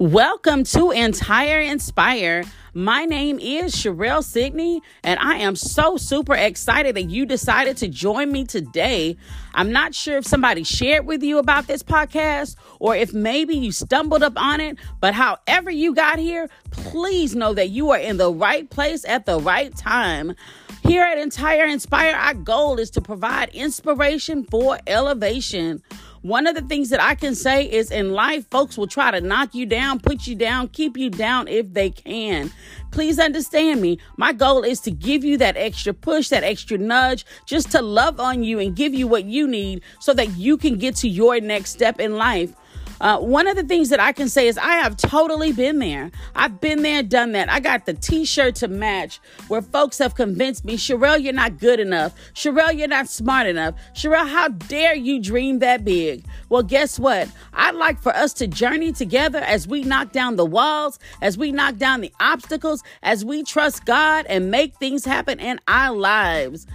Welcome to Entire Inspire. My name is Sherelle Sidney, and I am so super excited that you decided to join me today. I'm not sure if somebody shared with you about this podcast or if maybe you stumbled up on it, but however you got here, please know that you are in the right place at the right time. Here at Entire Inspire, our goal is to provide inspiration for elevation. One of the things that I can say is in life, folks will try to knock you down, put you down, keep you down if they can. Please understand me. My goal is to give you that extra push, that extra nudge, just to love on you and give you what you need so that you can get to your next step in life. Uh, one of the things that I can say is I have totally been there. I've been there, done that. I got the t shirt to match where folks have convinced me, Sherelle, you're not good enough. Sherelle, you're not smart enough. Sherelle, how dare you dream that big? Well, guess what? I'd like for us to journey together as we knock down the walls, as we knock down the obstacles, as we trust God and make things happen in our lives.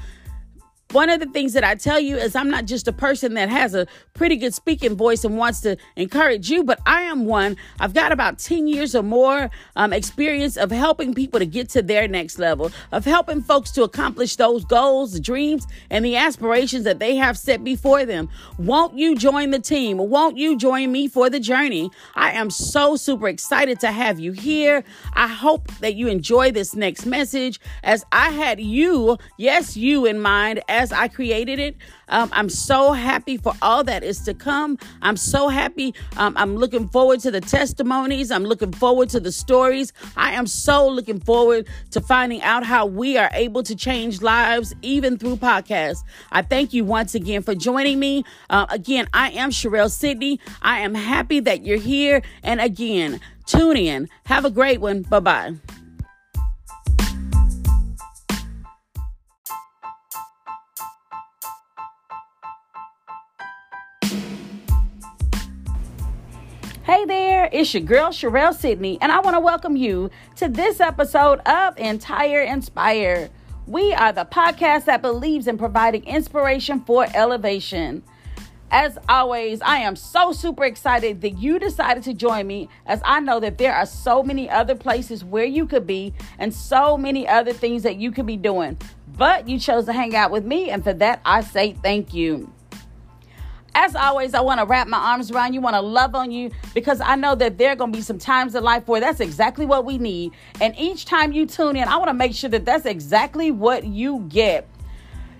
One of the things that I tell you is I'm not just a person that has a pretty good speaking voice and wants to encourage you, but I am one. I've got about 10 years or more um, experience of helping people to get to their next level, of helping folks to accomplish those goals, dreams, and the aspirations that they have set before them. Won't you join the team? Won't you join me for the journey? I am so super excited to have you here. I hope that you enjoy this next message as I had you, yes, you in mind as I created it. Um, I'm so happy for all that is to come. I'm so happy. Um, I'm looking forward to the testimonies. I'm looking forward to the stories. I am so looking forward to finding out how we are able to change lives even through podcasts. I thank you once again for joining me. Uh, again, I am Sherelle Sidney. I am happy that you're here. And again, tune in. Have a great one. Bye bye. Hey there, it's your girl Sherelle Sidney, and I want to welcome you to this episode of Entire Inspire. We are the podcast that believes in providing inspiration for elevation. As always, I am so super excited that you decided to join me as I know that there are so many other places where you could be and so many other things that you could be doing. But you chose to hang out with me, and for that, I say thank you. As always, I want to wrap my arms around you, want to love on you because I know that there are going to be some times in life where that's exactly what we need. And each time you tune in, I want to make sure that that's exactly what you get.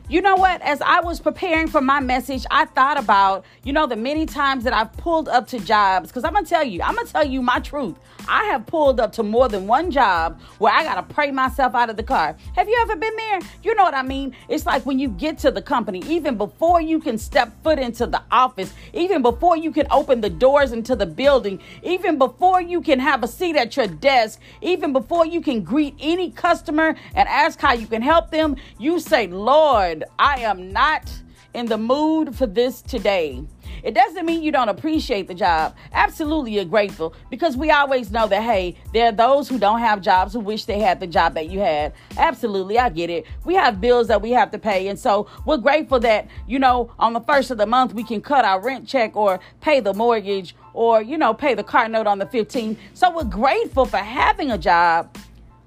You know what? As I was preparing for my message, I thought about, you know, the many times that I've pulled up to jobs. Because I'm going to tell you, I'm going to tell you my truth. I have pulled up to more than one job where I got to pray myself out of the car. Have you ever been there? You know what I mean? It's like when you get to the company, even before you can step foot into the office, even before you can open the doors into the building, even before you can have a seat at your desk, even before you can greet any customer and ask how you can help them, you say, Lord, I am not in the mood for this today. It doesn't mean you don't appreciate the job. Absolutely, you're grateful because we always know that, hey, there are those who don't have jobs who wish they had the job that you had. Absolutely, I get it. We have bills that we have to pay. And so we're grateful that, you know, on the first of the month, we can cut our rent check or pay the mortgage or, you know, pay the car note on the 15th. So we're grateful for having a job.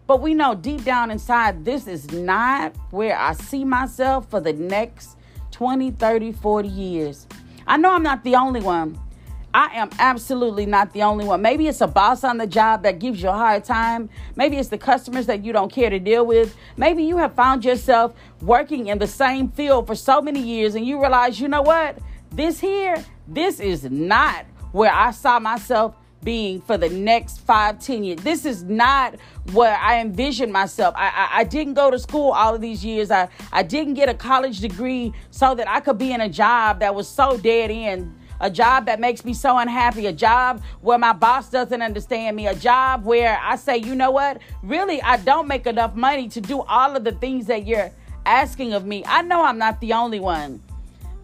But we know deep down inside, this is not where I see myself for the next 20, 30, 40 years. I know I'm not the only one. I am absolutely not the only one. Maybe it's a boss on the job that gives you a hard time. Maybe it's the customers that you don't care to deal with. Maybe you have found yourself working in the same field for so many years and you realize, you know what? This here, this is not where I saw myself being for the next five, ten years. This is not what I envisioned myself. I, I, I, didn't go to school all of these years. I, I didn't get a college degree so that I could be in a job that was so dead end. A job that makes me so unhappy, a job where my boss doesn't understand me, a job where I say, you know what, really, I don't make enough money to do all of the things that you're asking of me. I know I'm not the only one.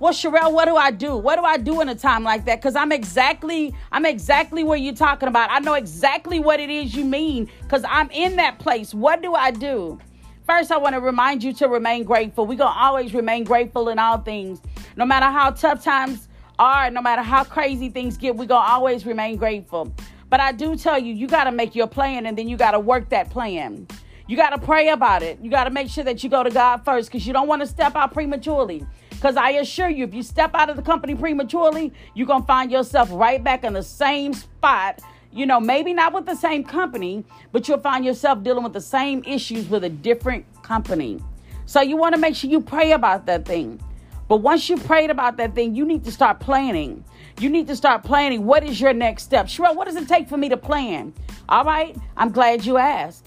Well, Sherelle, what do I do? What do I do in a time like that? Because I'm exactly, I'm exactly where you're talking about. I know exactly what it is you mean because I'm in that place. What do I do? First, I want to remind you to remain grateful. We're going to always remain grateful in all things. No matter how tough times are, no matter how crazy things get, we're going to always remain grateful. But I do tell you, you got to make your plan and then you got to work that plan. You got to pray about it. You got to make sure that you go to God first because you don't want to step out prematurely. Because I assure you, if you step out of the company prematurely, you're going to find yourself right back in the same spot. You know, maybe not with the same company, but you'll find yourself dealing with the same issues with a different company. So you want to make sure you pray about that thing. But once you prayed about that thing, you need to start planning. You need to start planning. What is your next step? Sherelle, what does it take for me to plan? All right, I'm glad you asked.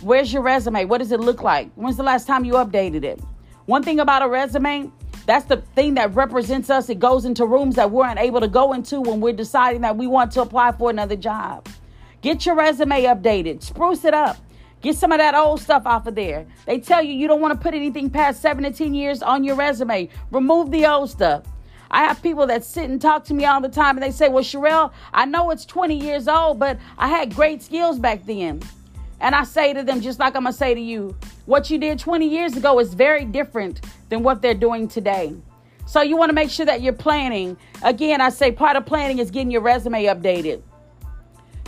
Where's your resume? What does it look like? When's the last time you updated it? One thing about a resume, that's the thing that represents us. It goes into rooms that we're unable to go into when we're deciding that we want to apply for another job. Get your resume updated, spruce it up. Get some of that old stuff off of there. They tell you you don't want to put anything past seven to 10 years on your resume. Remove the old stuff. I have people that sit and talk to me all the time and they say, Well, Sherelle, I know it's 20 years old, but I had great skills back then. And I say to them, just like I'm going to say to you, what you did 20 years ago is very different than what they're doing today. So you want to make sure that you're planning. Again, I say part of planning is getting your resume updated.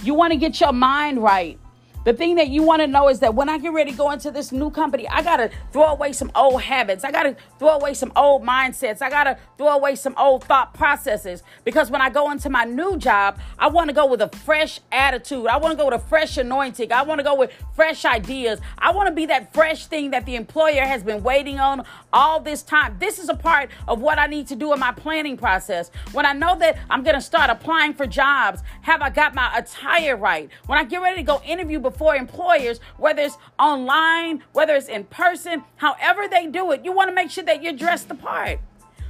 You want to get your mind right. The thing that you want to know is that when I get ready to go into this new company, I got to throw away some old habits. I got to throw away some old mindsets. I got to throw away some old thought processes because when I go into my new job, I want to go with a fresh attitude. I want to go with a fresh anointing. I want to go with fresh ideas. I want to be that fresh thing that the employer has been waiting on all this time. This is a part of what I need to do in my planning process. When I know that I'm going to start applying for jobs, have I got my attire right? When I get ready to go interview before for employers, whether it's online, whether it's in person, however they do it, you want to make sure that you're dressed the part.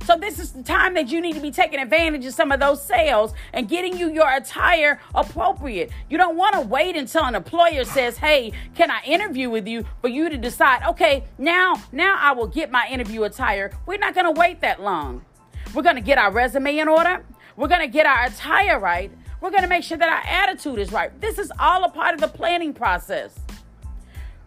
So this is the time that you need to be taking advantage of some of those sales and getting you your attire appropriate. You don't want to wait until an employer says, "Hey, can I interview with you?" for you to decide, "Okay, now now I will get my interview attire." We're not going to wait that long. We're going to get our resume in order. We're going to get our attire right. We're going to make sure that our attitude is right. This is all a part of the planning process.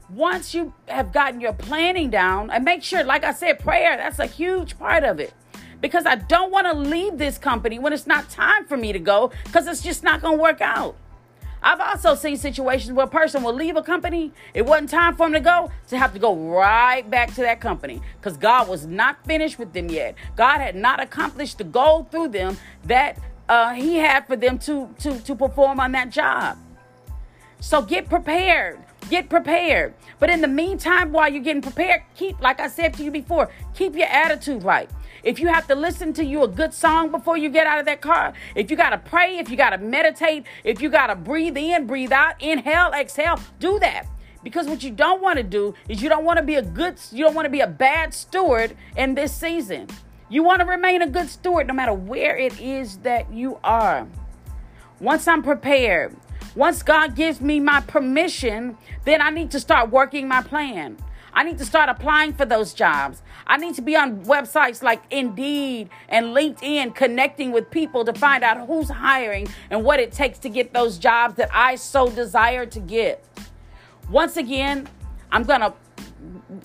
Once you have gotten your planning down, and make sure, like I said, prayer, that's a huge part of it. Because I don't want to leave this company when it's not time for me to go, because it's just not going to work out. I've also seen situations where a person will leave a company, it wasn't time for them to go, to have to go right back to that company because God was not finished with them yet. God had not accomplished the goal through them that uh, he had for them to, to, to perform on that job. So get prepared. Get prepared. But in the meantime, while you're getting prepared, keep, like I said to you before, keep your attitude right. If you have to listen to you a good song before you get out of that car, if you got to pray, if you got to meditate, if you got to breathe in, breathe out, inhale, exhale, do that. Because what you don't want to do is you don't want to be a good, you don't want to be a bad steward in this season. You want to remain a good steward no matter where it is that you are. Once I'm prepared, once God gives me my permission, then I need to start working my plan. I need to start applying for those jobs. I need to be on websites like Indeed and LinkedIn connecting with people to find out who's hiring and what it takes to get those jobs that I so desire to get. Once again, I'm going to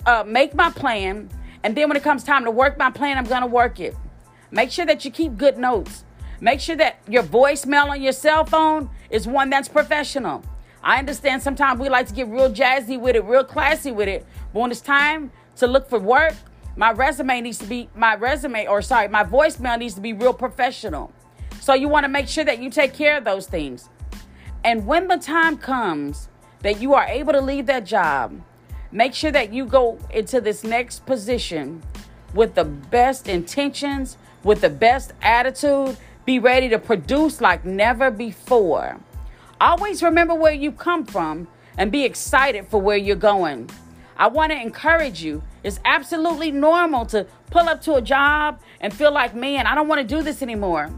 uh, make my plan and then when it comes time to work my plan, I'm going to work it. Make sure that you keep good notes. Make sure that your voicemail on your cell phone is one that's professional. I understand sometimes we like to get real jazzy with it, real classy with it. But when it's time to look for work, my resume needs to be my resume, or sorry, my voicemail needs to be real professional. So you want to make sure that you take care of those things. And when the time comes that you are able to leave that job, Make sure that you go into this next position with the best intentions, with the best attitude. Be ready to produce like never before. Always remember where you come from and be excited for where you're going. I want to encourage you. It's absolutely normal to pull up to a job and feel like, man, I don't want to do this anymore.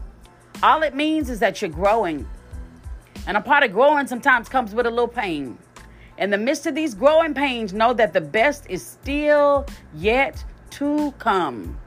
All it means is that you're growing. And a part of growing sometimes comes with a little pain. In the midst of these growing pains, know that the best is still yet to come.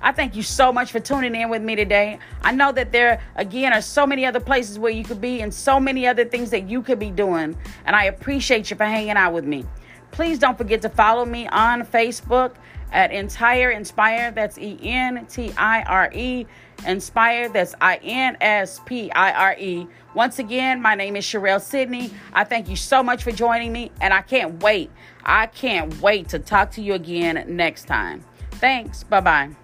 I thank you so much for tuning in with me today. I know that there, again, are so many other places where you could be and so many other things that you could be doing. And I appreciate you for hanging out with me. Please don't forget to follow me on Facebook at Entire Inspire. That's E N T I R E. Inspire. That's I N S P I R E. Once again, my name is Sherelle Sydney. I thank you so much for joining me, and I can't wait. I can't wait to talk to you again next time. Thanks. Bye bye.